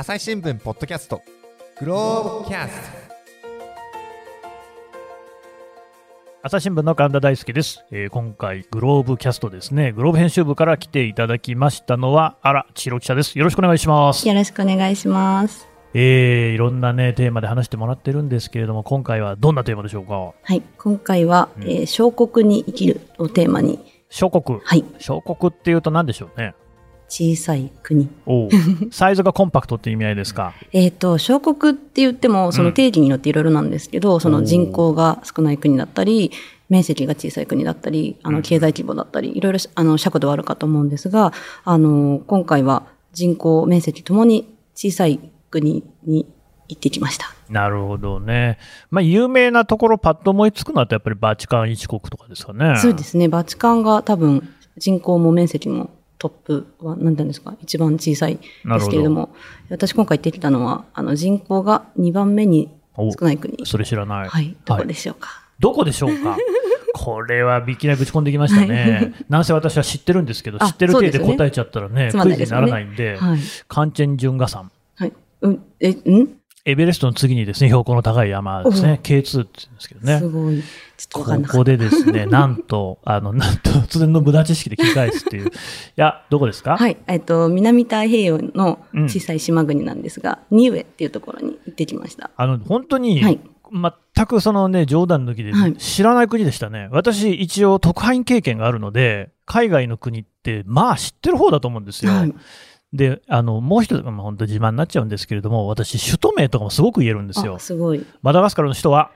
朝日新聞ポッドキャスト。グローブキャスト。朝日新聞の神田大輔です、えー今回グローブキャストですね。グローブ編集部から来ていただきましたのはあら千尋記者です。よろしくお願いします。よろしくお願いします。えー、いろんなねテーマで話してもらってるんですけれども今回はどんなテーマでしょうか？はい、今回は、うん。えー小国に生きるをテーマに、小国。はい、小国っていうと何でしょうね？小さい国。サイズがコンパクトって意味合いですか？えっ、と、小国って言っても、その定義によっていろいろなんですけど、その人口が少ない国だったり、面積が小さい国だったり、あの、経済規模だったり、いろいろ、あの、尺度はあるかと思うんですが、あの、今回は人口、面積ともに小さい国に行ってきました。なるほどね。まあ、有名なところパッと思いつくのはやっぱりバチカン一国とかですかね。そうですね。バチカンが多分人口も面積もトップは何て言うんですか？一番小さいですけれども、私今回行ってきたのは、あの人口が2番目にお少ない国。それ知らない。はい。どこでしょうか？どこでしょうか？これはいきなりぶち込んできましたね。なんせ私は知ってるんですけど、あ知ってる体そうでよねです答えちゃったらね、ねクイズにならないんで、はい。カンチェンジュンガ山。はい。うん、え、ん？エベレストの次にですね、標高の高い山ですね。K2 って言うんですけどねす。ごい。ここ。でですね、なんと、あの、なんと、突然の無駄知識で聞き返すっていう。いや、どこですか？はい。えっと、南太平洋の小さい島国なんですが、ニウエっていうところに行ってきました。あの、本当に、はい全くそのね、冗談抜きではい知らない国でしたね。私、一応特派員経験があるので、海外の国って、まあ知ってる方だと思うんですよ。はい。で、あの、もう一つ、まあ、本当自慢になっちゃうんですけれども、私、首都名とかもすごく言えるんですよあ、。すごい。マダガスカルの首都は、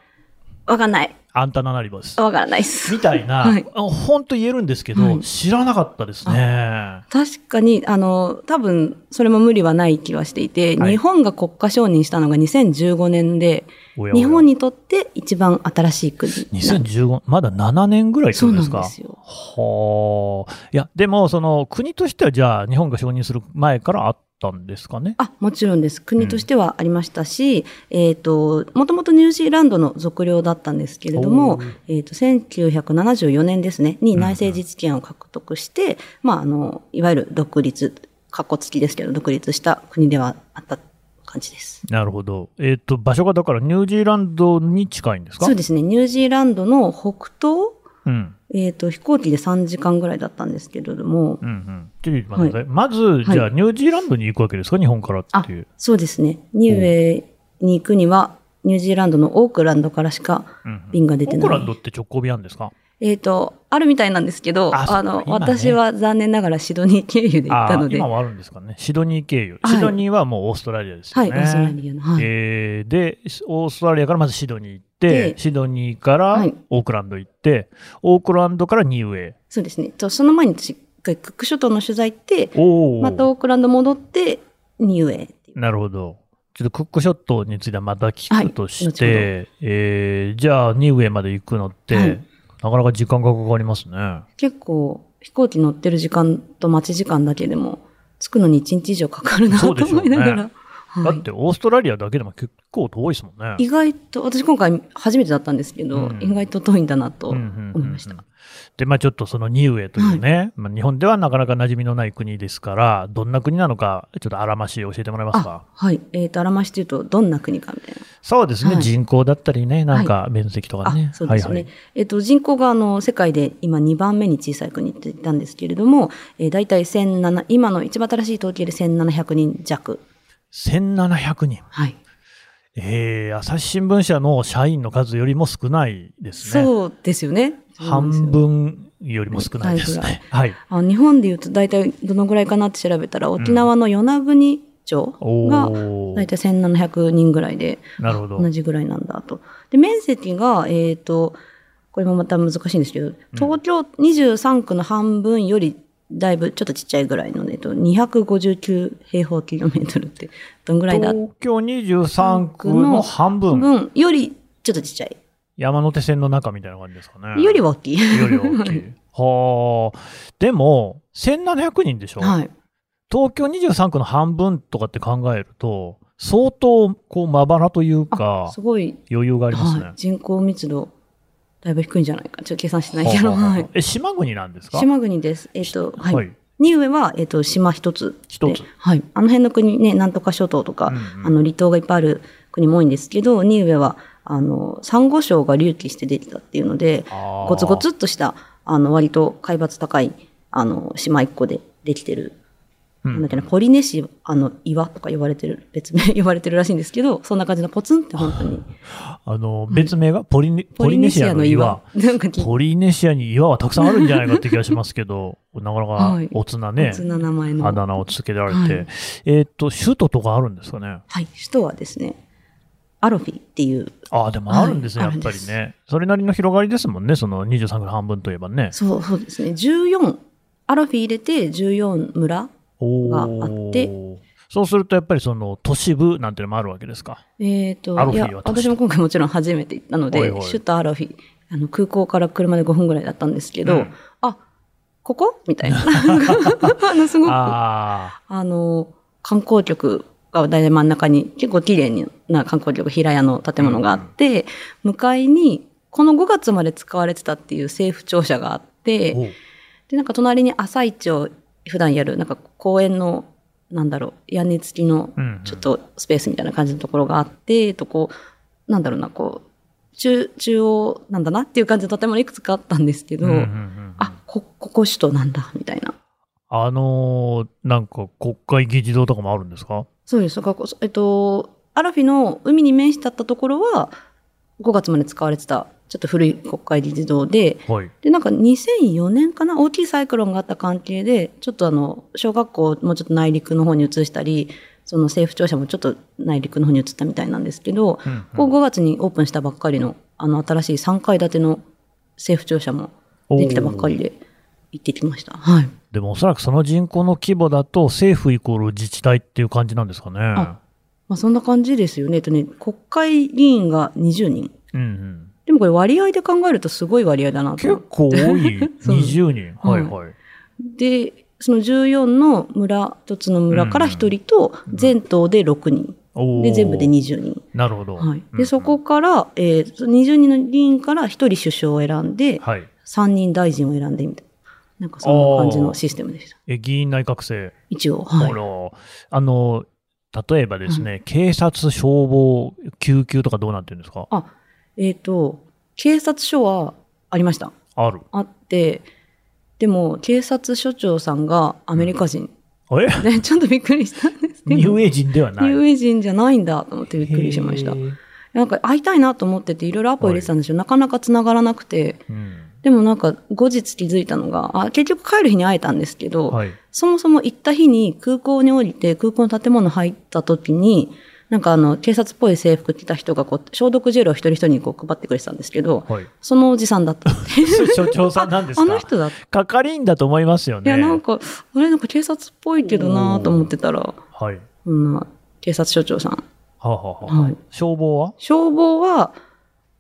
わかんない。アンタナナリボです。わからないっす。みたいな、はいあ本当言えるんですけど、はい知らなかったですね。確かに、あの、多分、それも無理はない気はしていて、はい日本が国家承認したのが2015年で、おやおや日本にとって一番新しい国。2015、まだ7年ぐらいってことですか？そうなんですよはあ。いや、でも、その、国としては、じゃあ、日本が承認する前からあったんですかね。あ、もちろんです。国としてはありましたし、えっ、と、もともとニュージーランドの属領だったんですけれどおもー、えっ、と、1974年ですね、に内政自治権を獲得して、まあ、あの、いわゆる独立、かっこつきですけど、独立した国ではあった感じです。なるほど。えっ、と、場所がだからニュージーランドに近いんですか？そうですね、ニュージーランドの北東うん。えっ、と、飛行機で3時間ぐらいだったんですけれども、うんうん。ちょっと待ってくださいまず、じゃあ、ニュージーランドに行くわけですか？日本からあっていう。、そうですね。ニューエに行くには、ニュージーランドのオークランドからしかうんうん便が出てない。オークランドって直行便あるんですか？えっ、と、あるみたいなんですけど、あの、今ね私は残念ながらシドニー経由で行ったので、はあー今はあるんですかね。シドニー経由。はいシドニーはもうオーストラリアですよい、オね。ーストラリアの。はい。えーで、オーストラリアからまずシドニー行って、でシドニーからはいオークランド行って、オークランドからニューエそうですね。とその前に私、クック諸島の取材行って、またオークランド戻って、ニューエっていう。なるほど。ちょっとクックショットについてはまた聞くとして、はいえーじゃあニューエまで行くのって、はいなかなか時間がかかりますね。結構、飛行機乗ってる時間と待ち時間だけでも、着くのに1日以上かかるなと思いながら。はいだってオーストラリアだけでも結構遠いですもんね。意外と、私今回初めてだったんですけど、うん意外と遠いんだなとうんうんうんうん思いました。で、まあちょっとそのニューエというね、まあ、日本ではなかなか馴染みのない国ですから、どんな国なのか、ちょっとあらまし教えてもらえますか？あ、はい。えっ、と、あらましというと、どんな国かみたいな。そうですね、はい人口だったりね、なんか面積とかね。あそうですよね。はいはいえっ、と、人口があの、世界で今2番目に小さい国って言ったんですけれども、えー、大体1700、今の一番新しい統計で1700人弱。1700人。はい。えー、朝日新聞社の社員の数よりも少ないですね。そうですよね。半分よりも少ないですね。はい。あ日本でいうと大体どのぐらいかなって調べたら、沖縄の与那国町おがー大体1700人ぐらいで、なるほど。同じぐらいなんだと。で、面積が、えっ、と、これもまた難しいんですけど、東京23区の半分よりだいぶちょっとちっちゃいぐらいのね、えっと、259平方キロメートルって、どんぐらいだ？東京23区の半分、分よりちょっとちっちゃい。山手線の中みたいな感じですかね。よりは大きい。より大きい。はあ。でも、1700人でしょ、はい。東京23区の半分とかって考えると、相当、こう、まばらというあか、すごい、余裕がありますね。はい、人口密度、だいぶ低いんじゃないか。ちょっと計算してないけど、はい。え、島国なんですか？島国です。えっ、と、はい。はい。ニウエは、えっ、と、島一つで。一つはい。あの辺の国ね、なんとか諸島とか、うんうんあの、離島がいっぱいある国も多いんですけど、ニウエは、あの、サンゴ礁が隆起してできたっていうので、ゴツゴツっとした、あの、割と海抜高い、あの、島一個でできてる、うんなんだっけな、ポリネシアの岩とか呼ばれてる、別名 呼ばれてるらしいんですけど、そんな感じのポツンって本当に。あの、別名がポリネポリネシアの岩。なんかポリネシアに岩はたくさんあるんじゃないかって気がしますけど、なかなかはいおつなね、別な名前の。あだ名をつけられて、はいえーっと、首都とかあるんですかね？はい、首都はですね、アロフィっていう、ああ、でもあるんですね、はいやっぱりね。それなりの広がりですもんね、その23区の半分といえばね。そうそうですね、14、アロフィ入れて14村おがあーって。そうするとやっぱりその都市部なんていうのもあるわけですか？えっ、と、アロフいや、私も今回もちろん初めて行ったので、おいおい。首都アロフィ、あの、空港から車で5分ぐらいだったんですけど、うん。あ、ここ？みたいな。あの、すごく、ああの、観光局が大体真ん中に結構綺麗な観光局、平屋の建物があって、向かいに、この5月まで使われてたっていう政府庁舎があってで、なんか隣に朝市を普段やる、なんか公園の、なんだろう、屋根付きのうんうんちょっとスペースみたいな感じのところがあって、とこう、なんだろうな、こう、中、中央なんだなっていう感じの建物いくつかあったんですけど、うんうんうんあ、こ、ここ首都なんだ、みたいな。あのーなんか国会議事堂とかもあるんですか？そうです。えっと、アラフィの海に面してあったところは、5月まで使われてた、ちょっと古い国会議事堂で、はい。で、なんか2004年かな大きいサイクロンがあった関係で、ちょっとあの、小学校をもうちょっと内陸の方に移したり、その政府庁舎もちょっと内陸の方に移ったみたいなんですけど、うんうんこう5月にオープンしたばっかりの、あの、新しい3階建ての政府庁舎もできたばっかりで行ってきました。はい。でもおそらくその人口の規模だと政府イコール自治体っていう感じなんですかね。あまあそんな感じですよね。えっとね、国会議員が20人。うんうん。でもこれ割合で考えるとすごい割合だなと。結構多い？そう20人。ははいいはい。で、その14の村、一つの村から1人と、全島で6人。で、全部で20人。なるほど。はい。うんで、そこから、えー、その20人の議員から1人首相を選んで、はい。3人大臣を選んでみたいな。なんかそんな感じのシステムでした。え、議員内閣制。一応。はいあ。の、あの、例えばですね、警察、消防、救急とかどうなってるんですか？あ、えっ、と、警察署はありました。ある。あって、でも、警察署長さんがアメリカ人。え？で、ちょっとびっくりしたんですけど。ニューエイジンではない。ニューエイジンじゃないんだと思ってびっくりしましたなんか会いたいなと思ってて、いろいろアポ入れてたんですよ。なかなか繋がらなくて。うん。でもなんか後日気づいたのが、あ、結局帰る日に会えたんですけど、はい。そもそも行った日に空港に降りて空港の建物入った時に、なんかあの、警察っぽい制服着た人がこう、消毒ジェルを一人一人にこう配ってくれてたんですけど、はい。そのおじさんだった って。所長さんなんですか？あの人だった。係員だと思いますよね。いや、なんか、あれなんか警察っぽいけどなと思ってたら、はい。そんな、警察署長さん。はあ、はあはい消防は？消防は、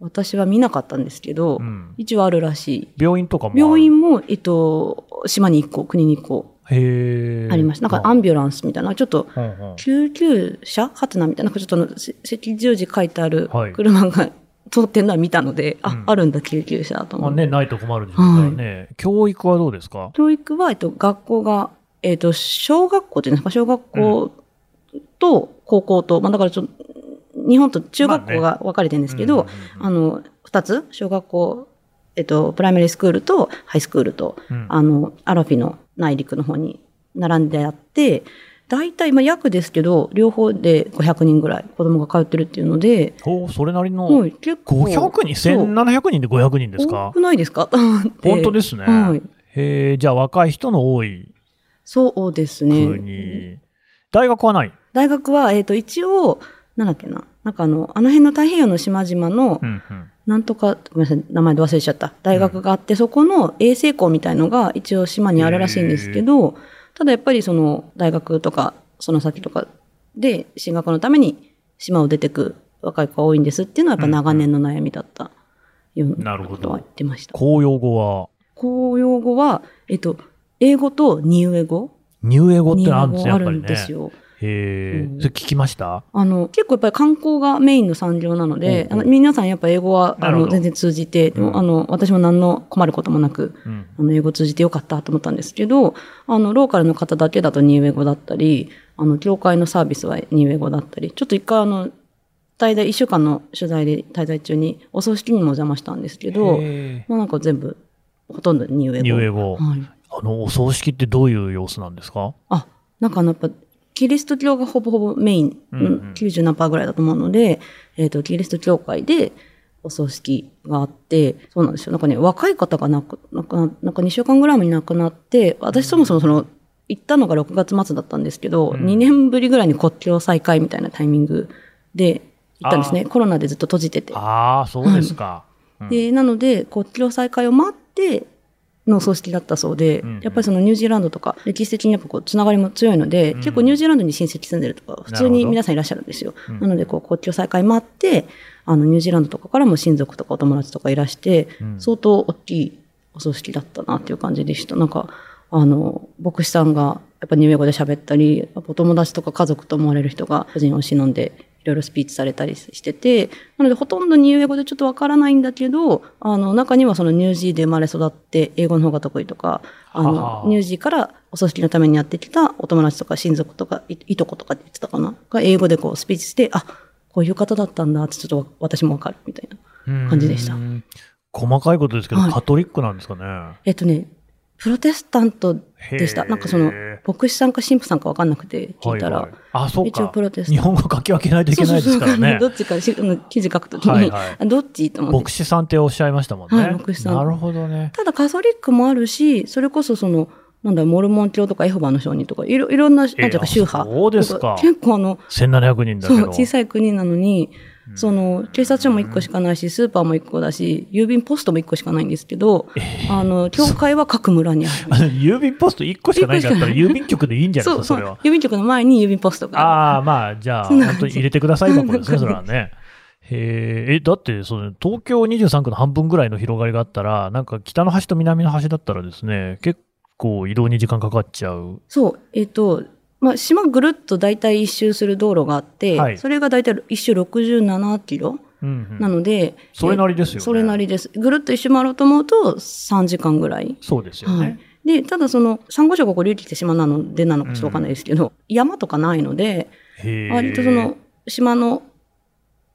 私は見なかったんですけど、うん一応あるらしい。病院とかも病院も、えっと、島に1個、国に1個。ありました。なんかアンビュランスみたいな、ちょっと、うんうん。救急車？はてなみたいな、ちょっと赤十字書いてあるはい。車が通ってんのは見たので、うん。あ、あるんだ、救急車と思って。まあね、ないと困るでしょうからね。教育はどうですか？教育は、えっと、学校が、えっと、小学校っていうんですか、小学校と高校と、まあだからちょっと、日本と中学校が分かれてるんですけど、あの、二つ、小学校、えっと、プライマリースクールとハイスクールと、うん。あの、アラフィの内陸の方に並んであって、大体、まあ約ですけど、両方で500人ぐらい子供が通ってるっていうので、おそれなりのもう結構。500人、そう1700人で500人です多か？くないですか？本当です ね。はい。へえ、じゃあ若い人の多いそうですね。国。大学はない？大学は、えっ、と、一応、なんだっけな。なんかあの、あの辺の太平洋の島々のう、んうん。なんとか、ごめんなさい、名前で忘れちゃった。大学があって、そこの衛生校みたいのが一応島にあるらしいんですけど、ただやっぱりその大学とか、その先とかで進学のために島を出てく若い子が多いんですっていうのはやっぱ長年の悩みだったようなるほどことは言ってました。公用語は、公用語は、えっと、英語とニウエ語ニューエ語ってあるんですあるん。ですよ。へえ、うんそれ聞きました？あの、結構やっぱり観光がメインの産業なので、ほうほうあの皆さんやっぱ英語はあの全然通じて、うんあの、私も何の困ることもなく、うん。あの、英語通じてよかったと思ったんですけど、あの、ローカルの方だけだとニューエ語だったり、あの、業界のサービスはニューエ語だったり、ちょっと一回あの、滞在、一週間の取材で滞在中にお葬式にもお邪魔したんですけど、へもうなんか全部、ほとんどニューエ語。ニューエ語。はい。あの、お葬式ってどういう様子なんですかあ、なんかあの、やっぱ、キリスト教がほぼほぼメイン、うんうんうん90何パーぐらいだと思うので、えっ、と、キリスト教会でお葬式があって、そうなんですよ。なんかね、若い方が亡く、亡くななんか2週間ぐらい前に亡くなって、私そもそもその、行ったのが6月末だったんですけど、うん2年ぶりぐらいに国境再開みたいなタイミングで行ったんですね。コロナでずっと閉じてて。ああ、そうですか。うんで、なので、国境再開を待ってのお葬式だったそうで、うんうん。やっぱりそのニュージーランドとか、歴史的にやっぱこう、つながりも強いので、うん結構ニュージーランドに親戚住んでるとか、普通に皆さんいらっしゃるんですよ。うん。なので、こう、国境再開待って、あの、ニュージーランドとかからも親族とかお友達とかいらして、うん。相当大きいお葬式だったなっていう感じでした。なんか、あの、牧師さんがやっぱニューエ語で喋ったり、お友達とか家族と思われる人が個人を忍んで、いろいろスピーチされたりしてて、なのでほとんどニューエ語でちょっとわからないんだけど、あの、中にはそのニュージーで生まれ育って英語の方が得意とか、あはのは、ニュージーからお葬式のためにやってきたお友達とか親族とかい、いとことかって言ってたかな？が英語でこうスピーチして、あ、こういう方だったんだってちょっと私もわかるみたいな。感じでしたうん細かいことですけど、はいカトリックなんですかね。えっとね、プロテスタントでした。なんかその、牧師さんか神父さんかわかんなくて聞いたら、はいはいあ、そう一応か。プロテスタント日本語書き分けないといけないですからねど。っちかしあの記事書くときに、はいはいあどっちと思って牧。師さんっておっしゃいましたもんね。はい牧師さんなるほどね。ただカトリックもあるし、それこそその、なんだモルモン教とかエホバの証人とか、いろいろんな、なんていうか宗派。そうですか結構あの、1700人だけそう、ど。小さい国なのに、その、警察署も1個しかないし、スーパーも1個だし、郵便ポストも1個しかないんですけど、あの、教会は各村にある。郵便ポスト1個しかないんだったら郵便局でいいんじゃないですか、それは。郵便局の前に郵便ポストがある。ああ、まあ、じゃあ、本当に入れてください箱ですね、それはね。え、だって、その、東京23区の半分ぐらいの広がりがあったら、なんか北の端と南の端だったらですね、結構移動に時間かかっちゃう。そう、えっ、と、まあ、島ぐるっと大体一周する道路があって、はいそれが大体一周67キロうんうんなので、それなりですよねそれなりです。ぐるっと一周回ろうと思うと3時間ぐらい。そうですよはいね。。で、ただその、サンゴ礁がここ隆起って島なのでなのかちょっとわかんないですけど、山とかないので。割とその、島の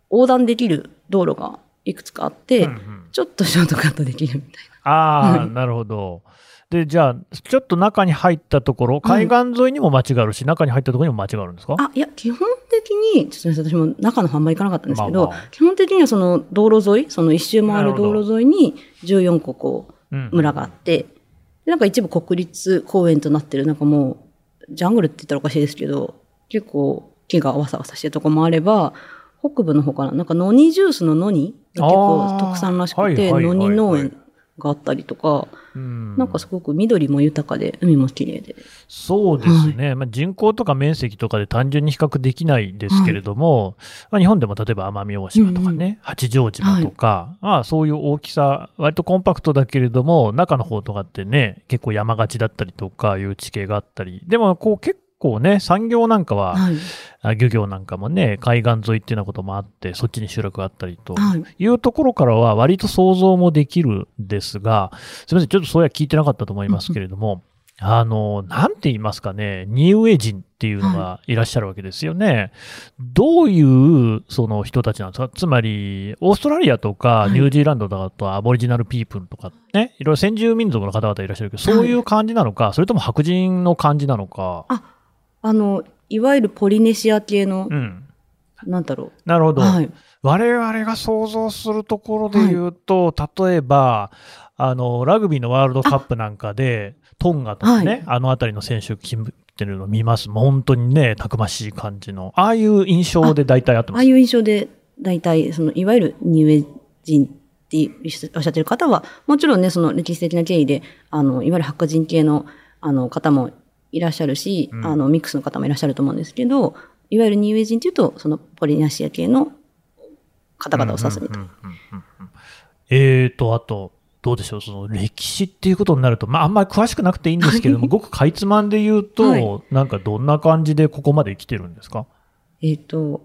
横断できる道路がいくつかあって、うんうんちょっとショートカットできるみたいああ、はいなるほど。で、じゃあ、ちょっと中に入ったところ、海岸沿いにも街があるし、中に入ったところにも街があるんですか？な。あ、いや、基本的に、ちょっとね私も中の販売行かなかったんですけど、まあまあ。基本的にはその道路沿い、その一周回る道路沿いに14個こう、うん。村があって、でなんか一部国立公園となってる、なんかもう、ジャングルって言ったらおかしいですけど、結構木がわさわさしてるとこもあれば、北部の方から、なんかノニジュースのノニが結構特産らしくて、はいはいはいはいノニ農園があったりとか、うん。なんかすごく緑も豊かで、海も綺麗で。そうですね、まあ、人口とか面積とかで単純に比較できないですけれども、まあ、日本でも例えば奄美大島とかね、うん八丈島とか、まあ、そういう大きさ、割とコンパクトだけれども、中の方とかってね、結構山がちだったりとかいう地形があったり、でもこう結構ね、産業なんかは、はい。あ漁業なんかもね、海岸沿いっていうようなこともあって、そっちに集落があったりとはい。いうところからは割と想像もできるんですが、すみません、ちょっとそういや聞いてなかったと思いますけれども、あの、なんて言いますかね、ニウエ人っていうのがいらっしゃるわけですよね。どういうその人たちなんですか？つまり、オーストラリアとかはいニュージーランドだとアボリジナルピープルとかね、いろいろ先住民族の方々いらっしゃるけど、そういう感じなのか、それとも白人の感じなのか？あの、いわゆるポリネシア系のう、ん。なんだろう。なるほど。はい。我々が想像するところで言うと、例えば、あの、ラグビーのワールドカップなんかで、トンガとかね、はいあの辺りの選手来てるの見ます。もう本当にね、たくましい感じの。ああいう印象で大体あってます。ああいう印象で、大体、その、いわゆるニューエ人っておっしゃってる方は、もちろんね、その歴史的な経緯で、あの、いわゆる白人系の、あの、方もいらっしゃるし、うん。あの、ミックスの方もいらっしゃると思うんですけど、いわゆるニューエ人っていうと、その、ポリネシア系の方々を指すみたいな。えーと、あと、どうでしょう、その歴史っていうことになると、まあ、あんまり詳しくなくていいんですけども、ごくかいつまんで言うと、はい。なんかどんな感じでここまで来てるんですか？えっ、と、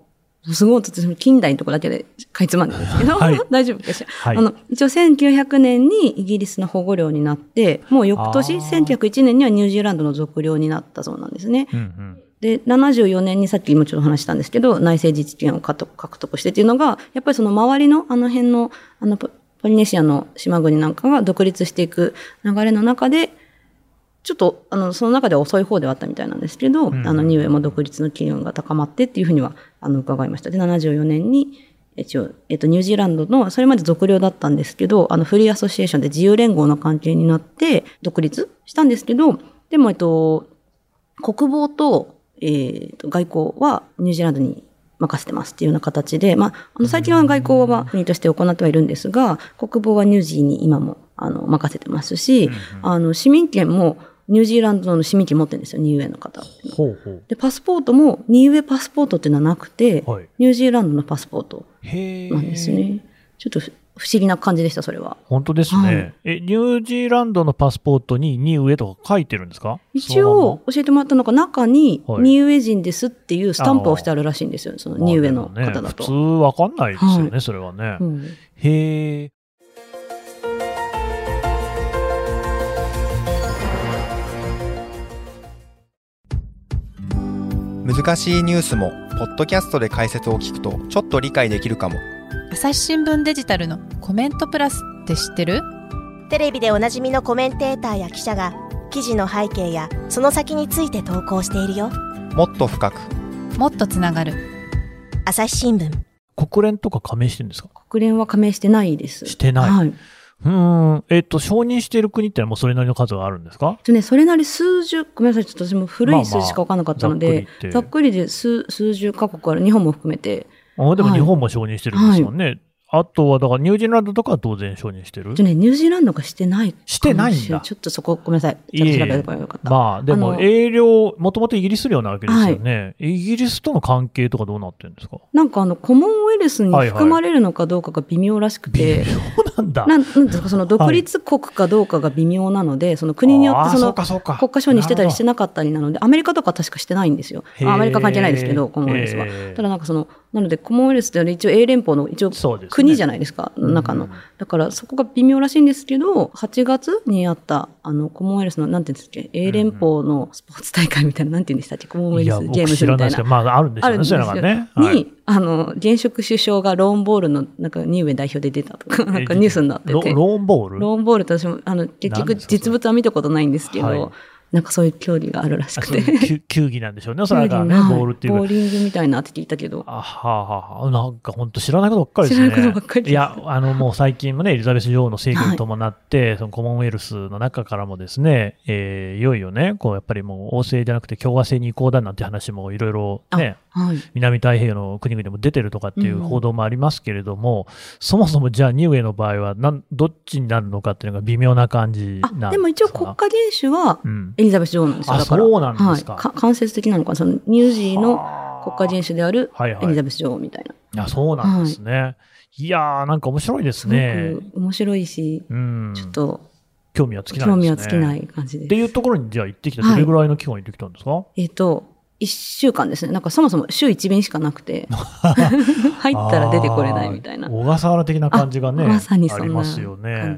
すごい近代のとこだけでかいつまんでるんですけど、はい大丈夫かしら。はいあの、一応1900年にイギリスの保護領になって、もう翌年、あー1901年にはニュージーランドの属領になったそうなんですね。うんうん。で、74年にさっきもちょっと話したんですけど、内政自治権を獲得してっていうのが、やっぱりその周りのあの辺の、あの、ポポリネシアの島国なんかが独立していく流れの中で、ちょっと、あの、その中では遅い方ではあったみたいなんですけど、んあの、ニューエも独立の機運が高まってっていうふうには、あの、伺いました。で、74年に、一応、えっと、ニュージーランドの、それまで属領だったんですけど、あの、フリーアソシエーションで自由連合の関係になって、独立したんですけど、でも、えっと、国防と、えーと外交はニュージーランドに任せてますっていうような形で、まあ、あの最近は外交は国として行ってはいるんですが、国防はニュージーに今もあの任せてますし、あの市民権もニュージーランドの市民権持ってるんですよ、ニューエの方。ほうほう。で、パスポートもニューエパスポートっていうのはなくて、はいニュージーランドのパスポート。なんですね。ちょっとふ不思議な感じでした、それは。本当ですね、はいえ、ニュージーランドのパスポートにニューエとか書いてるんですか？一応教えてもらったのが中にはいニューエ人ですっていうスタンプをしてあるらしいんですよ、そのニューエのまあでもね、方だと。普通わかんないですよね、はそれはね。うんへえ。難しいニュースもポッドキャストで解説を聞くとちょっと理解できるかも。朝日新聞デジタルのコメントプラスって知ってる？テレビでおなじみのコメンテーターや記者が記事の背景やその先について投稿しているよ。もっと深く。もっとつながる。朝日新聞。国連とか加盟してるんですか？国連は加盟してないです。してない。はい。うーん。えっ、と、承認している国ってのはもうそれなりの数があるんですか？でね、それなり数十、ごめんなさい、ちょっと私も古い数字しか分からなかったので、まあまあざっくりで数数十カ国ある、日本も含めて、あでもはい。日本も承認してるんですよね。あとは、だからニュージーランドとかは当然承認してる？ね、ニュージーランドがしてないしてないんだちょっとそこ、ごめんなさい。ちょっと調べればよかった。まあ、でも、営業、もともとイギリス領なわけですよね。イギリスとの関係とかどうなってるんですか？なんかあの、コモンウェルスにはいはい含まれるのかどうかが微妙らしくて、そうなんだ。なんなんですか、その独立国かどうかが微妙なので、その国によってその国家承認してたりしてなかったりなので、アメリカとか確かしてないんですよ。アメリカ関係ないですけど、コモンウェルスは。ただなんかその、なのでコモンウェルスって一応英連邦の一応国じゃないですか、中のうん。だからそこが微妙らしいんですけど、8月にあった、あの、コモンウェルスの、なんていうんですっけ、英連邦のスポーツ大会みたいな、なんていうんでしたっけ、コモンウェルスゲー僕ムズみたいな知らない。まあ、あるんですよ。そういうのがね。はいに、あの、現職首相がローンボールの、なんか、ニューエ代表で出たとか、なんかニュースになってて。ロローンボール？ローンボールって私も、あの、結局実物は見たことないんですけど、はいなんかそういう競技があるらしあくて。いう球 球技なんでしょうね、それがね、はいボールっていうかボーリングみたいなって聞いたけど。あはあはあはあ、なんか本当知らないことばっかりですね。知らないことばっかりいや、あのもう最近もね、エリザベス女王の逝去に伴って、そのコモンウェルスの中からもですね、えーいよいよね、こうやっぱりもう王政じゃなくて共和制に移行だなんて話もいろいろね、はい。南太平洋の国々でも出てるとかっていう報道もありますけれども、そもそもじゃあニューエの場合はなん、どっちになるのかっていうのが微妙な感じなんですかあ、でも一応国家元首はうん。エリザベス女王なんですよ。あだから。そうなんですかはい。か間接的なのかな、そのニュージーのはあ国家元首であるはいはいエリザベス女王みたいな。いや、そうなんですね。い、やー、なんか面白いですすごね。く面白いし、うん。ちょっと興味は尽きないね。興味は尽きない感じです。っていうところにじゃあ行ってきた。はいどれぐらいの期間行ってきたんですか、えっと、一週間ですね。なんかそもそも週一便しかなくて、入ったら出てこれないみたいな。小笠原的な感じがね、あまさにそんなありますよ感ね。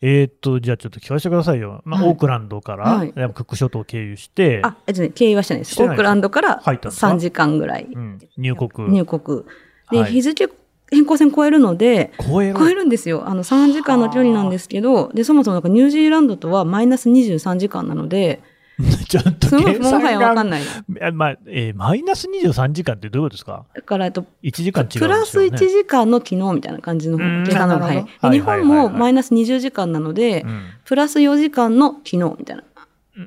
えーっと、じゃあちょっと聞かせてくださいよ。まあ、はいオークランドから、はいクック諸島を経由して、あ、えっとね、経由はしてないです。してないオークランドから入ったんですか？3時間ぐらいうん、入国。入国。で、はい日付変更線超えるので、超える。超えるんですよ。あの、3時間の距離なんですけど、で、そもそもなんかニュージーランドとはマイナス23時間なので、ちょっと計算もはやわかがんない。えまあえーマイナス23時間ってどういうことですか？だから、えっと、?1 時間違うんですよ、プね。ラス1時間の昨日みたいな感じの計算なる早い。で日ほどはいはいはいはい本もマイナス20時間なので、うんプラス4時間の昨日みたいな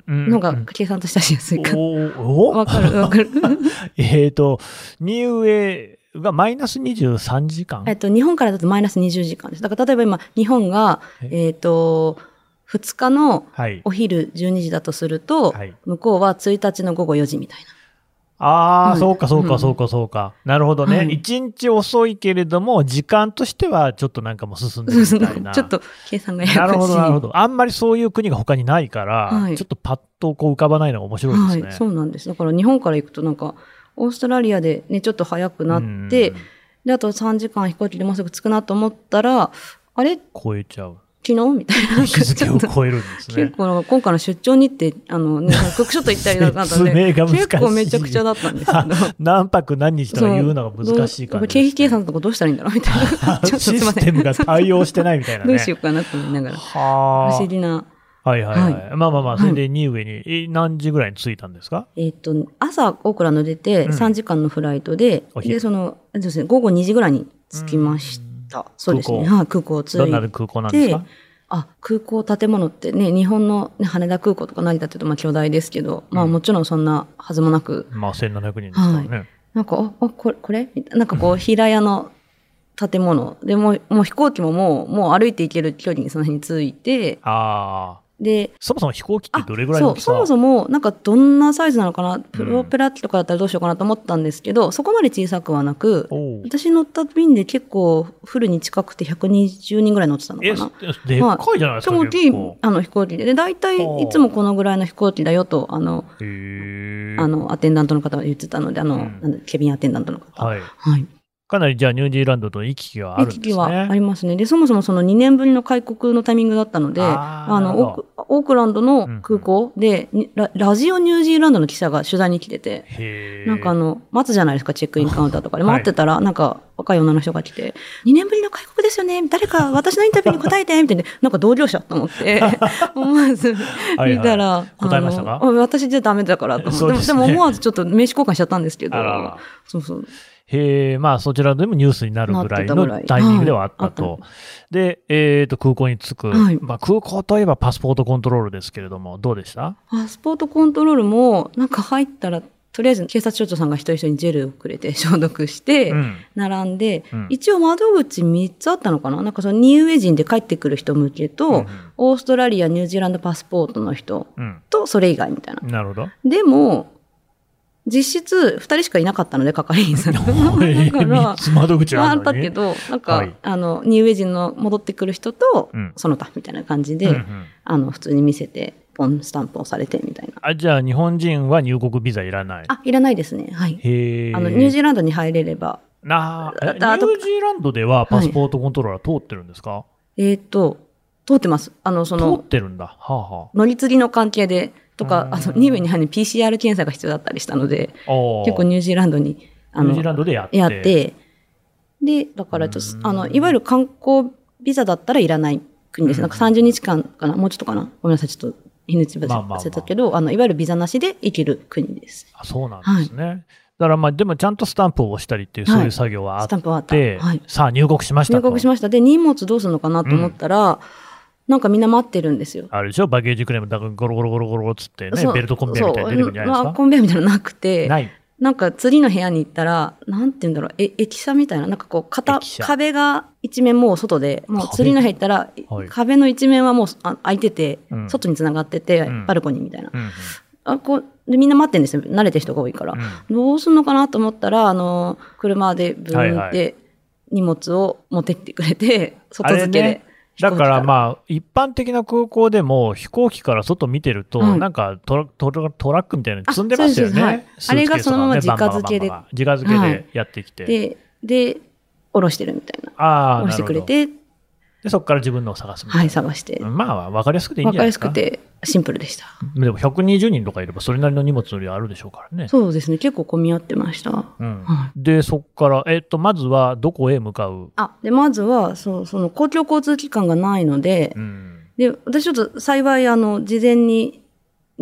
うんのが計算としてはしやすいか。わかるわかる。えっと、ニューエがマイナス23時間？えっと、日本からだとマイナス20時間です。だから例えば今、日本が、ええっと、2日のはいお。昼12時だとすると、はい向こうは1日の午後4時みたいああ、はいそうか、そうか、うんそうか、そうか。なるほどね。はい一、日遅いけれども、時間としてはちょっとなんかもう進んでるみたいな。ちょっと計算がやや。なるほど、なるほど。あんまりそういう国が他にないから、はいちょっとパッとこう浮かばないのが面白いですね。はい、そうなんです。だから日本から行くとなんか、オーストラリアでね、ちょっと早くなって、うんで、あと3時間飛行機でもうすぐ着くなと思ったら、あれ？超えちゃう。昨日？みたいな。日付を超えるんですね結。構今回の出張日程、あのね、クックショット行ったりなんか説明 が難しい結構めちゃくちゃだったんですけど。何泊何日とか言うのが難しいから、経費計算のとこどうしたらいいんだろうみたいな。ちょっとすシいません。ステムが対応してないみたいなね。どうしようかなと思いながら。不はあ。思議な。はいはいはい。はまあまあまあ、はいそれでニウエに、え何時ぐらいに着いたんですか？えっ、と、朝、オークランド出て、うん3時間のフライトで、お昼で、その、そうですね、午後2時ぐらいに着きました。そうですね。空港はい、空港着いどんな空港なんですてか、あ、空港建物ってね、日本の、ね、羽田空港とか成田っていうとまあ巨大ですけど、まあうんもちろんそんなはずもなく、まあ1700人ですからね。なんか、あ、あこれ、これ？な、なんかこう、平屋の建物。で、もう、もう飛行機ももう、もう歩いて行ける距離にその辺に着いて、ああ。で、そもそも飛行機っあてどれぐらいの大きさ？そもそも、なんかどんなサイズなのかな、プロペラ機とかだったらどうしようかなと思ったんですけど、そこまで小さくはなく、私乗った便で結構フルに近くて120人ぐらい乗ってたのかえ、な。でっかいじゃないですか、大きい。あの飛行機で。で、大体はあいつもこのぐらいの飛行機だよと、あの。あの、アテンダントの方が言ってたので、あの、うんケビンアテンダントの方。はい。はい。かなりじゃあニュージーランドと行き来があるんですね。行き来はありますね。で、そもそもその2年ぶりの開国のタイミングだったので、あの、オークランドの空港で、にララジオニュージーランドの記者が取材に来てて。なんかあの、待つじゃないですか、チェックインカウンターとかで。はい待ってたら、なんか若い女の人が来て、2年ぶりの開国ですよね誰か 私のインタビューに答えてみたいな、なんか同業者と思って、思わずはい見たら、答えましたか？あの私じゃダメだからと思って。ですねでも思わずちょっと名刺交換しちゃったんですけどそうそう。へえ、まあそちらでもニュースになるぐらいのタイミングではあったはいと。で、えっ、と、空港に着く。はいまあ空港といえばパスポートコントロールですけれども、どうでした？パスポートコントロールも、なんか入ったら、とりあえず警察署長さんが一人一人にジェルをくれて 消毒して、うん。並んで、うん一応窓口3つあったのかな？なんかそのニューエ人で帰ってくる人向けと、うんオーストラリア、ニュージーランドパスポートの人うん。と、それ以外みたいな。なるほど。でも、実質2人しかいなかったので、係員さん。だか3ら、つ窓口まあ。ったけど、なんか、はいあの、ニューエ人の戻ってくる人と、うんその他みたいな感じで、うんうんあの、普通に見せて、ポン、スタンプをされてみたいな。あ、じゃあ日本人は入国ビザいらない。あ、いらないですね。はい。あの、ニュージーランドに入れれば、なあ、えニュージーランドではパスポートコントローラー通ってるんですか、えっ、と、通ってます。あの、そ通っの、てるんだ。はあは乗り継ぎの関係で、とか、あうんの、ニューエに入るに PCR 検査が必要だったりしたので、結構ニュージーランドに、あのニュージー、ランドでやって。やって、で、だからちょっと、うんあの、いわゆる観光ビザだったらいらない国です。なんか30日間かな、もうちょっとかな？ごめんなさい、ちょっと日にち忘れたけど、あの、いわゆるビザなしで行ける国です。あそうなんですね。だからまあ、でもちゃんとスタンプを押したりっていう、はいそういう作業はあっスタンプはあった。て、はい。さあ入国しましたと。入国しました。で、荷物どうするのかなと思ったら、なんかみんな待ってるんですよ。あれでしょ？バゲージクレーム、だからゴロゴロゴロゴロっつってねベルトコンベヤーみたいに出てくるんじゃないですか？コンベヤーみたいなのなくて、ない。なんか次の部屋に行ったら、なんて言うんだろう、え、駅舎みたいな、なんかこう、片壁が一面もう外で、もう壁次の部屋行ったら、はい。壁の一面はもうあ開いてて、うん。外に繋がってて、うん。バルコニーみたいな。うんうん。あこうでみんな待ってるんですよ。慣れてる人が多いから。どうすんのかなと思ったら、あの、車でブーンはいって荷物を持ってってくれて、外付けで。だからあ、まあ、一般的な空港でも飛行機から外見てると、はいなんかトラトラトラックみたいなの積んでますよあそうですはいね。あれがそのままスーツケースとかね直付けでバンバンバンバン直付けでやってきて。で、で、下ろしてるみたいな。ああ、下ろしてくれ。て、で、そこから自分のを探す。はい、探して。まあ、わかりやすくていいんわかりやじゃないですか。すくて、シンプルでした。でも120人とかいればそれなりの荷物の量あるでしょうからね。そうですね。結構混み合ってました。うんはで、そこから、えっと、まずはどこへ向かう、あ、で、まずは、そう、その公共交通機関がないのでう、ん、で、私ちょっと幸い、あの、事前に、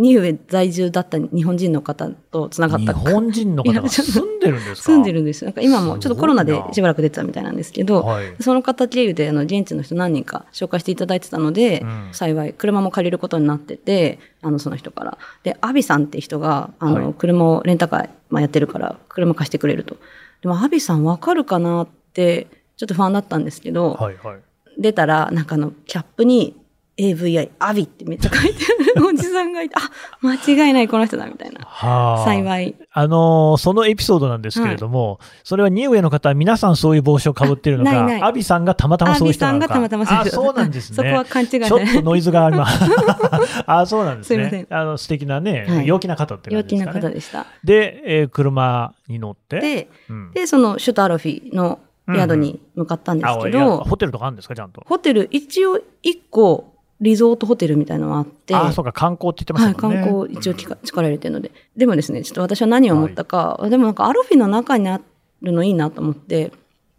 ニューエ在住だった日本人の方と繋がっ日た。本人の方が 住んでるんですか？住んでるんです。なんか今もちょっとコロナでしばらく出てたみたいなんですけど、はい。その方経由で、あの、現地の人何人か紹介していただいてたので、うん幸い、車も借りることになってて、あの、その人から。で、アビさんって人が、あの、はい車をレンタカー、まあ、やってるから、車貸してくれると。でも、アビさんわかるかなって、ちょっと不安だったんですけど、はいはい。出たら、なんかあの、キャップに、AVI、アビってめっちゃ書いてあるおじさんがいて、あ、間違いないこの人だみたいな。はあ。幸い。あのーそのエピソードなんですけれども、それはニウエの方は皆さんそういう帽子をかぶってるのか、あないないアビさんがたまたまそういう人なのか。アビさんがたまたまそういう人あ、そうなんですね。そこは勘違いでちょっとノイズがあります。あ、そうなんですすいません。ねあの、素敵なね、はい陽気な方って感陽気なじですかね。方でした。で、えー車に乗って、で、うんで、そのシュターロフィの宿に向かったんですあいやけど、ホテルとかあるんですか、ちゃんと？ホテル、一応一個、リゾートホテルみたいなのがあって、あ、そうか、観光って言ってまはい、したもんね。観光一応力入れてるので。でもですね、ちょっと私は何を思ったか、でもなんかアロフィの中にあるのいいなと思って、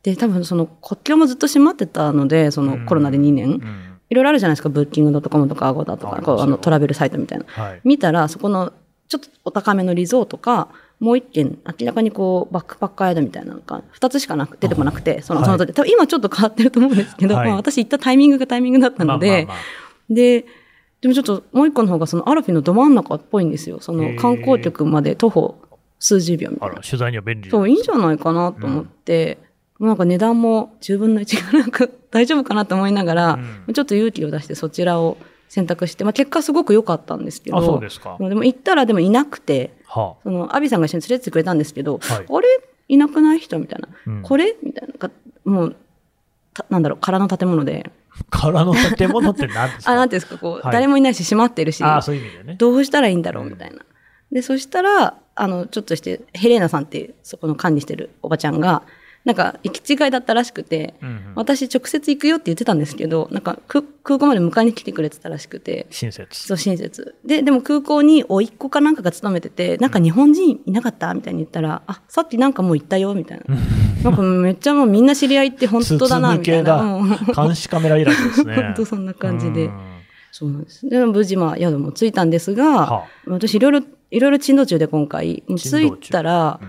で、多分その国境もずっと閉まってたので、そのコロナで2年、うん。いろいろあるじゃないですか、ブッキングドットコムとかアゴダとか、こうあのトラベルサイトみたいな。はい。見たら、そこのちょっとお高めのリゾートか、もう一軒、明らかにこう、バックパッカー宿みたいなのが、二つしかなく、出てこなくて、その、はいその時、多分今ちょっと変わってると思うんですけど、はい。まあ私行ったタイミングがタイミングだったので、まあまあまあで、でもちょっともう一個の方がそのアルフィのど真ん中っぽいんですよ。その観光局まで徒歩数十秒みたいな。取材には便利そう、いいんじゃないかなと思って、なんか値段も10分の1がなんか大丈夫かなと思いながら、うんちょっと勇気を出してそちらを選択して、まあ結果すごく良かったんですけど、あ、そうですか。でも行ったらでもいなくて、はそのアビさんが一緒に連れてってくれたんですけど、はいあれ？いなくない？人みたいな。あ。うんこれ？みたいな。もう、たなんだろう、空の建物で。空の建物って何ですか？あ、なんですか、こう、はい誰もいないし閉まってるし、あそういう意味でね。どうしたらいいんだろうみたいな。で、そしたら、あの、ちょっとして、ヘレーナさんっていう、そこの管理してるおばちゃんが、なんか、行き違いだったらしくて、うんうん私直接行くよって言ってたんですけど、なんか、く空港まで迎えに来てくれてたらしくて、親切。そう、親切。で、でも空港に甥っ子かなんかが勤めてて、なんか日本人いなかったみたいに言ったら、あ、さっきなんかもう行ったよみたいな。なんかめっちゃもうみんな知り合いって本当だな、みたいな。監視カメラいらずですね。本当そんな感じでうん。そうなんです。で、無事まあ宿も着いたんですが、はあ私いろいろ、いろいろ珍道中で今回、もう着いたら、うん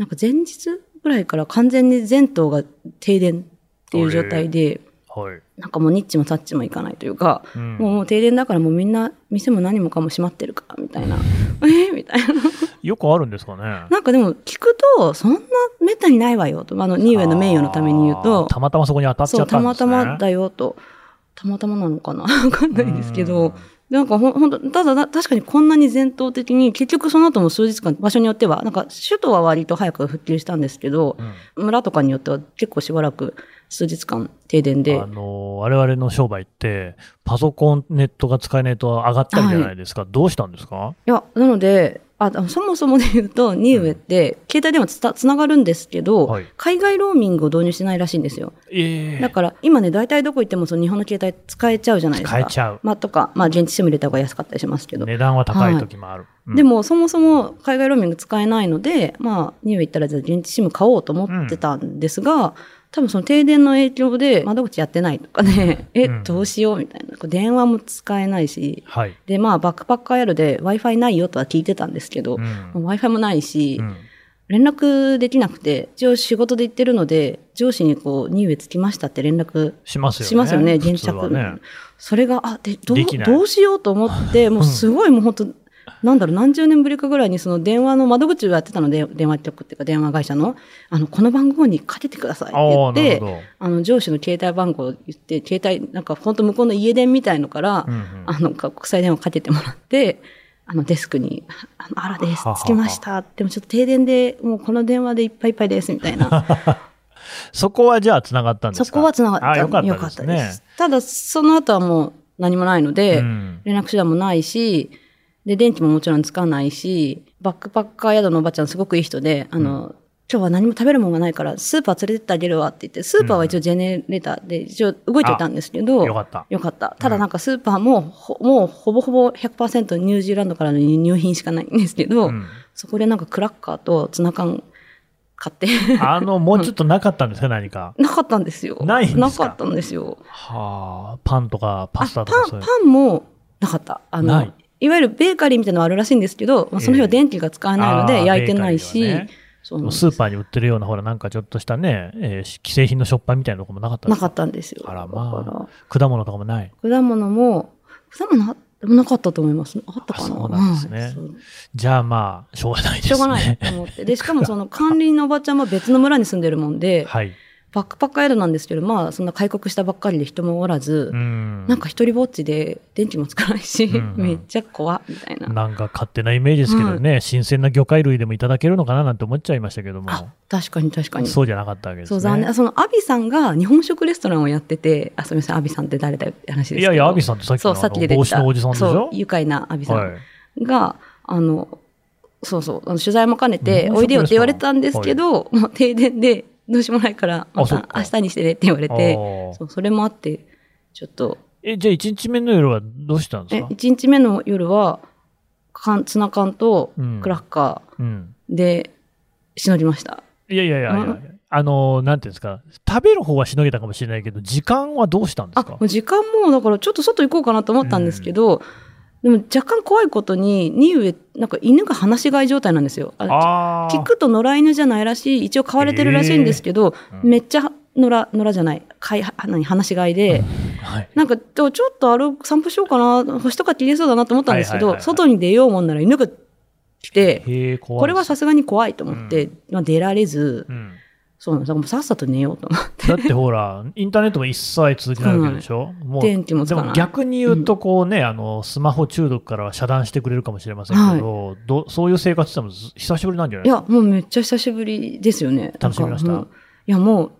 なんか前日ぐらいから完全に全島が停電っていう状態で、はい。なんかもうニッチもサッチもいかないというか、うんもうもう停電だからもうみんな店も何もかも閉まってるか、みたいな。えーみたいな。よくあるんですかね。なんかでも聞くと、そんなめったにないわよと。あの、ニーウェイの名誉のために言うあとー、たまたまそこに当たっちゃったんですね。たまたまだよと。たまたまなのかな わかんないですけうんど、なんかほんほんと、ただな確かにこんなに全頭的に、結局その後も数日間、場所によっては、なんか首都は割と早く復旧したんですけど、村とかによっては結構しばらく数日間停電であ、の、我々の商売って、パソコン、ネットが使えないと上がったりじゃないですか。どうしたんですか？いや、なので、あそもそもで言うと、ニーウェって、携帯電話つたつながるんですけど、はい海外ローミングを導入してないらしいんですよ。ええだから、今ね、大体どこ行ってもその日本の携帯使えちゃうじゃないですか。使えちゃうまあ、とか、まあ、現地シム入れた方が安かったりしますけど。値段は高い時もある。うんで、も、そもそも海外ローミング使えないので、まあ、ニュー行ったらじゃあ現地シム買おうと思ってたんですが、多分その停電の影響で窓口やってないとかね、え、うんどうしようみたいな。電話も使えないし、はい。で、まあ、バックパッカーやるで Wi-Fi ないよとは聞いてたんですけど、うん Wi-Fi もないし、うん連絡できなくて、一応仕事で行ってるので、上司にこう、ニウェ着きましたって連絡しますよね。しますよね、普現着。ね。それが、あ、で、どうどうしようと思って、もうすごいもう本当、なんだろう、何十年ぶりかぐらいにその電話の窓口をやってたので、電話局っていうか電話会社の、あの、この番号にかけてくださいって言って。あの、上司の携帯番号を言って、携帯、なんか本当向こうの家電みたいのから、うんうんあの、国際電話かけてもらって、あの、デスクに、あの、あらです着きました。でもちょっと停電で、もうこの電話でいっぱいいっぱいです、みたいな。そこはじゃあ繋がったんですか？そこは繋がった。あよかったですね。ただ、その後はもう何もないので、うん連絡手段もないし、で、電気ももちろんつかないし、バックパッカー宿のおばちゃんすごくいい人で、あの、今日は何も食べるものがないから、スーパー連れてってあげるわって言って、スーパーは一応ジェネレーターで一応動いていたんですけど、よかった。よかった。ただなんかスーパーも、ほもうほぼほぼ100%ニュージーランドからの輸入品しかないんですけど、うんそこでなんかクラッカーとツナ缶買って、あの、もうちょっとなかったんですか、何か？なかったんですよ。ないんですか？なかったんですよ。はあ、パンとかパスタあとかパン、パンもなかった。あの、ないいわゆるベーカリーみたいなのはあるらしいんですけど、まあその日は電気が使えないので焼いてないし、ベーねスーパーに売ってるような、ほら、なんかちょっとしたね、えー既製品の食パンみたいなとこもなかったなかったんですよ。あらだまかあ、果物とかもない。ら果物も、果物なかったと思います。あったかなあそうなんですねじゃあまあ、しょうがないですね。しょうがないと思って。で、しかもその管理人のおばちゃんも別の村に住んでるもんで、はい。バックパックガイドなんですけど、まあ、そんな開国したばっかりで人もおらず、うんなんか一人ぼっちで電気もつかないし、うんうんめっちゃ怖みたいな。なんか勝手なイメージですけどね、新鮮な魚介類でもいただけるのかななんて思っちゃいましたけども、あ、確かに確かに。そうじゃなかったわけですね。そう、残念。その、アビさんが日本食レストランをやってて、あ、すみません、アビさんって誰だよって話ですけど。いやいや、アビさんってさっきそう、さっき出てきた。の帽子のおじさんでしそょう、愉快なアビさはいんが、あの、そうそう、あの取材も兼ねて、おいでよって言われたんですけど、もう停電で、どうしようもないから、また明日にしてねって言われて、そう、それもあって、ちょっと、え、じゃあ1日目の夜はどうしたんですえ、か1日目の夜は、缶、ツナ缶とうん。クラッカうん。ーで、しのぎました。いやいやいやいや。うん。あの、なんていうんですか、食べる方はしのげたかもしれないけど、時間はどうしたんですあ、か時間も、だからちょっと外行こうかなと思ったんですけど、でも若干怖いことに、ニウエ、なんか犬が放し飼い状態なんですよ。ああー。聞くと野良犬じゃないらしい、一応飼われてるらしいんですけど、えー。うん。めっちゃ野良、野良じゃない、飼い、は何、放し飼いで、はい。なんか、ちょっと歩く、散歩しようかな、星とか切れそうだなと思ったんですけど、外に出ようもんなら犬が来て。これはさすがに怖いと思って、まあ、出られず、うん。そうなんさっさと寝ようと思って。だってほら、インターネットも一切通じないわけでしょ？もう電気もつで。も逆に言うと、こうね、あの、スマホ中毒からは遮断してくれるかもしれませんけど、どそういう生活してもず久しぶりなんじゃないですか？いや、もうめっちゃ久しぶりですよね。楽しみました？いや、もう、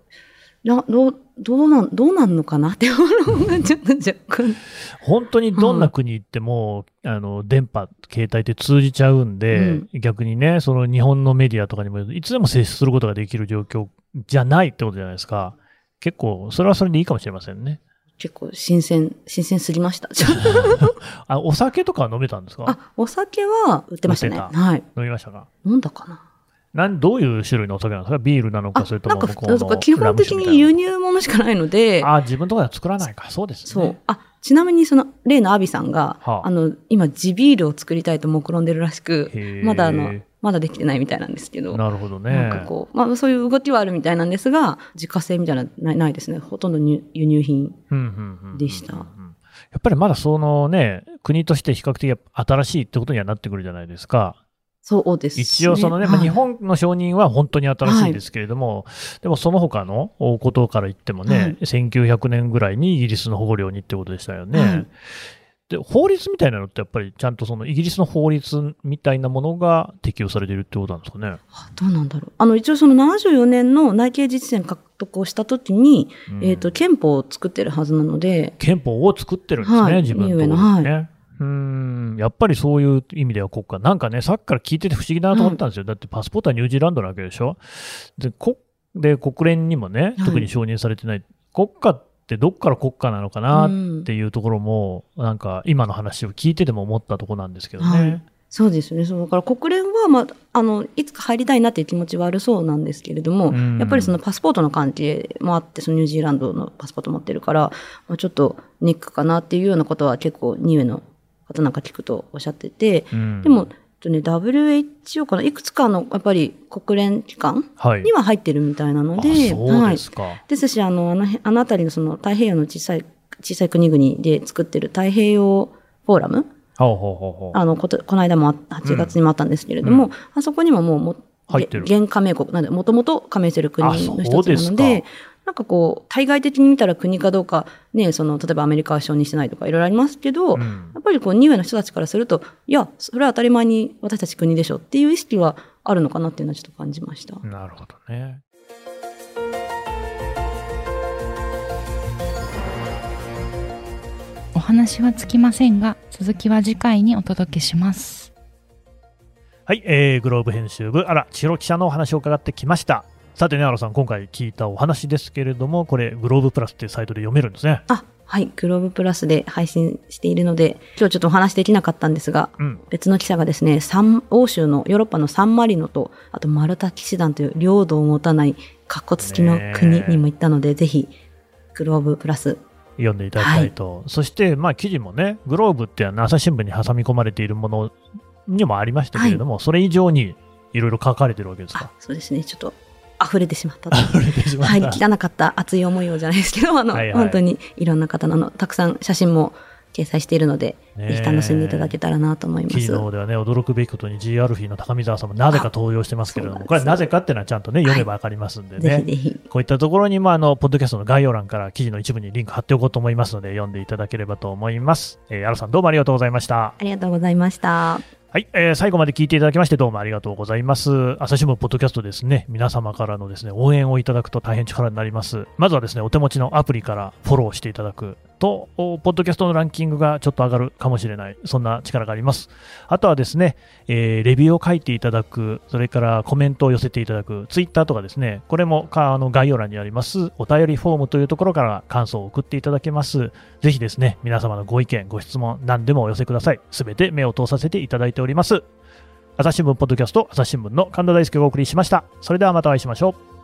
などう、どうなん、どうなんのかなって思うのがちょっと若干。本当にどんな国行っても、あの、電波、携帯って通じちゃうんで、逆にね、その日本のメディアとかにもいつでも接することができる状況じゃないってことじゃないですか。結構、それはそれでいいかもしれませんね。結構新鮮、新鮮すぎました。あ、お酒とかは飲めたんですか？あ、お酒は売ってましたね。はい。飲みましたか？飲んだかな。なんどういう種類のお酒なんですか？ビールなのか、それとも向こうの基本的に輸入物しかないので、あ、自分とかでは作らないか。そうですね。そう。あ、ちなみにその、例のアビさんが、はああの、今、地ビールを作りたいと目論んでるらしくまだあの、まだできてないみたいなんですけど。なるほどね。なんかこう、まあそういう動きはあるみたいなんですが、自家製みたいなないないですね。ほとんど輸輸入品。でしたやっぱりまだそのね、国として比較的新しいってことにはなってくるじゃないですか。そうです、ね。一応そのね、日本の承認は本当に新しいですけれども、でもその他のことから言ってもね、はい1900年ぐらいにイギリスの保護領にってことでしたよね。はいで、法律みたいなのってやっぱりちゃんとそのイギリスの法律みたいなものが適用されているってことなんですかね。あどうなんだろう。あの、一応その74年の内計実践獲得をしたときに、うんえっ、と、憲法を作ってるはずなので、憲法を作ってるんですね、はい自分のところでね。うーん、やっぱりそういう意味では国家。なんかね、さっきから聞いてて不思議だなと思ったんですよ。だってパスポートはニュージーランドなわけでしょ？で、国で国連にもね、はい特に承認されてない。国家ってどっから国家なのかなうんっていうところも、なんか今の話を聞いてても思ったところなんですけどね。はいそうですね。そうだから国連は、まあ、あの、いつか入りたいなっていう気持ちはあるそうなんですけれども、うんやっぱりそのパスポートの関係もあって、そのニュージーランドのパスポート持ってるから、まあ、ちょっとネックかなっていうようなことは結構、ニウエの方なんか聞くとおっしゃってて、うんでも、えっとね、WHO かな、いくつかの、やっぱり国連機関はいに。は入ってるみたいなのあで、そうはい。ですか。ですし、あの、あの辺、あの辺りのその太平洋の小さい、小さい国々で作ってる太平洋フォーラムほうほうほうほう。あの、こと、この間もあ、8月にもあったんですけれども、あそこにももうも、入ってる現加盟国、なんで、もともと加盟してる国のあ一つなので、なんかこう、対外的に見たら国かどうか、ね、その、例えばアメリカは承認してないとかいろいろありますけど、うんやっぱりこう、ニウエの人たちからすると、いや、それは当たり前に私たち国でしょっていう意識はあるのかなっていうのはちょっと感じました。なるほどね。お話はつきませんが、続きは次回にお届けします。はい、えー、グローブ編集部、あら、千尋記者のお話を伺ってきました。さてね、原さん、今回聞いたお話ですけれども、これ、グローブプラスっていうサイトで読めるんですね。あ、はい、グローブプラスで配信しているので、今日ちょっとお話できなかったんですが、うん。別の記者がですね、欧州のヨーロッパのサンマリノと、あとマルタ騎士団という領土を持たないカッコ付きの国にも行ったので、ぜひ、グローブプラス。読んでいただきたいと。そして、まあ、記事もね、グローブって朝日新聞に挟み込まれているものにもありましたけれども、それ以上にいろいろ書かれてるわけですあか。、そうですね、ちょっと溢れてしまったと。溢れてしまったはい、汚かった熱い思いをじゃないですけど、あの、はいはい本当にいろんな方のあの、たくさん写真も掲載しているので、ねぜひ楽しんでいただけたらなと思います。記事の方ではね、驚くべきことに G アルフィーの高見沢さんもなぜか登用してますけれども、これはなぜかっていうのはちゃんとね、読めばわかりますんでね。ぜひぜひ。こういったところにも、あの、ポッドキャストの概要欄から記事の一部にリンク貼っておこうと思いますので、読んでいただければと思います。えー、アラさんどうもありがとうございました。ありがとうございました。はい、えー最後まで聞いていただきましてどうもありがとうございます。朝日新聞ポッドキャストですね、皆様からのですね、応援をいただくと大変力になります。まずはですね、お手持ちのアプリからフォローしていただくと、ポッドキャストのランキングがちょっと上がるかもしれない、そんな力があります。あとはですね、えーレビューを書いていただく、それからコメントを寄せていただく、ツイッターとかですね、これもかあの概要欄にあります、お便りフォームというところから感想を送っていただけます。ぜひですね、皆様のご意見、ご質問、何でもお寄せください。すべて目を通させていただいております。朝日新聞ポッドキャスト、朝日新聞の神田大輔がお送りしました。それではまたお会いしましょう。